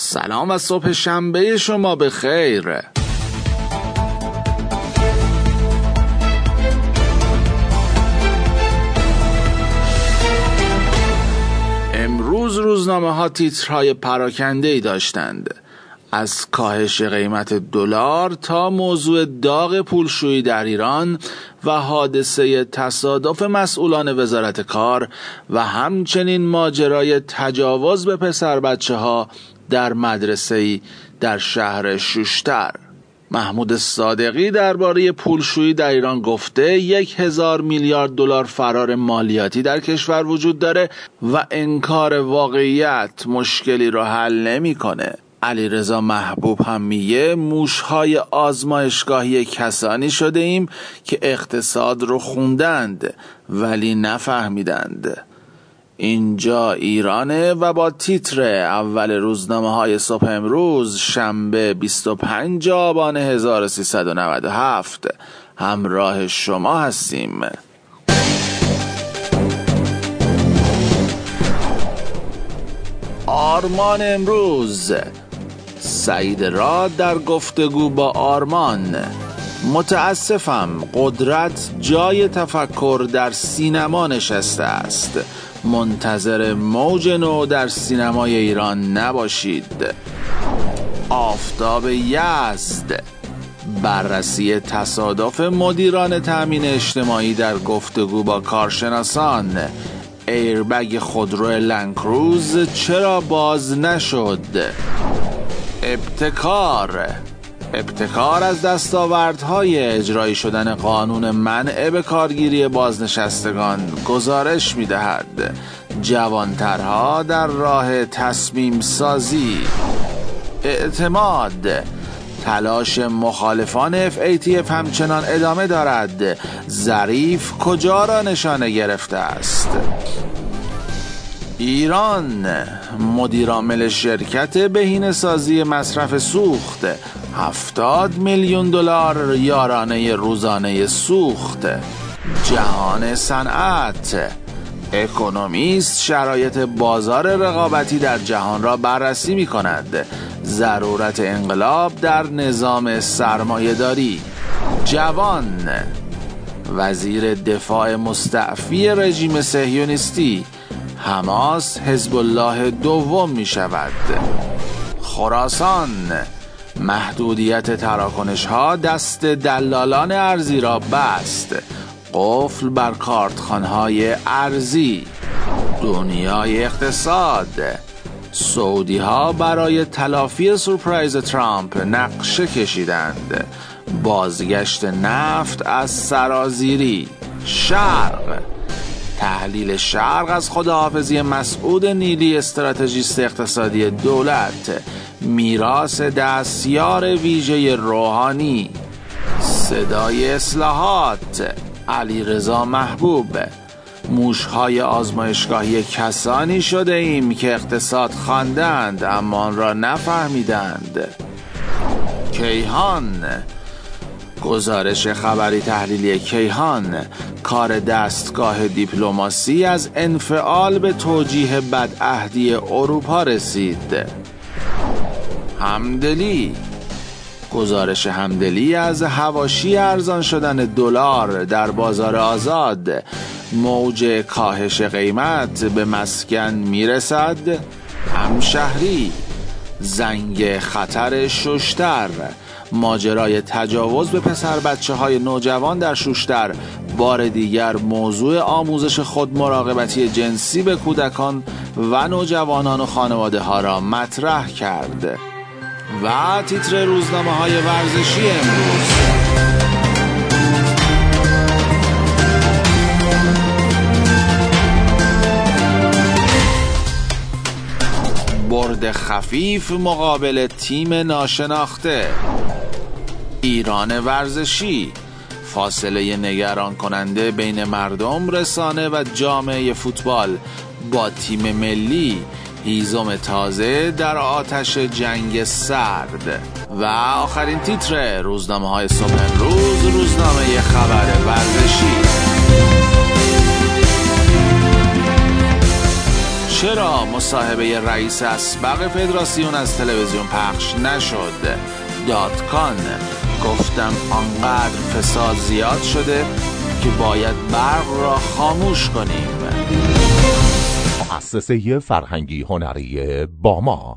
سلام و صبح شنبه شما به خیر امروز روزنامه ها تیترهای پراکنده ای داشتند. از کاهش قیمت دلار تا موضوع داغ پولشویی در ایران و حادثه تصادف مسئولان وزارت کار و همچنین ماجرای تجاوز به پسر بچه ها در مدرسه در شهر شوشتر محمود صادقی درباره پولشویی در ایران گفته یک هزار میلیارد دلار فرار مالیاتی در کشور وجود داره و انکار واقعیت مشکلی رو حل نمی‌کنه. علی رضا محبوب هم میگه موشهای آزمایشگاهی کسانی شده ایم که اقتصاد رو خوندند ولی نفهمیدند. اینجا ایرانه و با تیتر اول روزنامه های صبح امروز شنبه 25 آبان 1397 همراه شما هستیم. آرمان امروز. سعید را در گفتگو با آرمان. متاسفم قدرت جای تفکر در سینما نشسته است. منتظر موج نو در سینمای ایران نباشید. آفتاب یزد. بررسی تصادف مدیران تأمین اجتماعی در گفتگو با کارشناسان. ایربگ خودرو لنکروز چرا باز نشد؟ ابتکار. ابتکار از دستاوردهای اجرایی شدن قانون منع به کارگیری بازنشستگان گزارش می دهد جوانترها در راه تصمیم سازی. اعتماد. تلاش مخالفان FATF همچنان ادامه دارد. ظریف کجا را نشانه گرفته است؟ ایران. مدیرعامل شرکت بهینه سازی مصرف سوخت. هفتاد میلیون دلار یارانه روزانه سوخت. جهان صنعت. اکونومیست شرایط بازار رقابتی در جهان را بررسی می کند ضرورت انقلاب در نظام سرمایهداری. جوان. وزیر دفاع مستعفی رژیم سهیونیستی حماس حزب الله دوم می شود خراسان محدودیت تراکنش ها دست دلالان ارزی را بست. قفل بر کارتخانهای ارزی دنیای اقتصاد. سعودی ها برای تلافی سورپرایز ترامپ نقشه کشیدند. بازگشت نفت از سرازیری. شرق. تحلیل شرق از خداحافظی مسعود نیلی استراتژیست اقتصادی دولت. میراث دستیار ویژه روحانی. صدای اصلاحات. علی رضا محبوب. موشهای آزمایشگاهی کسانی شده ایم که اقتصاد خواندند اما آن را نفهمیدند. کیهان. گزارش خبری تحلیلی کیهان کار دستگاه دیپلماسی از انفعال به توجیه بدعهدی اروپا رسید. همدلی گزارش همدلی از هواشی ارزان شدن دلار در بازار آزاد. موج کاهش قیمت به مسکن می‌رسد. همشهری زنگ خطر ششتر. ماجرای تجاوز به پسر بچه های نوجوان در شوشتر. بار دیگر موضوع آموزش خود مراقبتی جنسی به کودکان و نوجوانان و خانواده ها را مطرح کرد و تیتر روزنامه های ورزشی امروز. برد خفیف مقابل تیم ناشناخته. ایران ورزشی. فاصله نگران کننده بین مردم رسانه و جامعه فوتبال. با تیم ملی هیزم تازه در آتش جنگ سرد. و آخرین تیتر روزنامه های صبح روز روزنامه خبر ورزشی. چرا مصاحبه رئیس اسبق فدراسیون از تلویزیون پخش نشد؟ دات کان. گفتم آنقدر فساد زیاد شده که باید برق را خاموش کنیم. مؤسسه فرهنگی هنری باما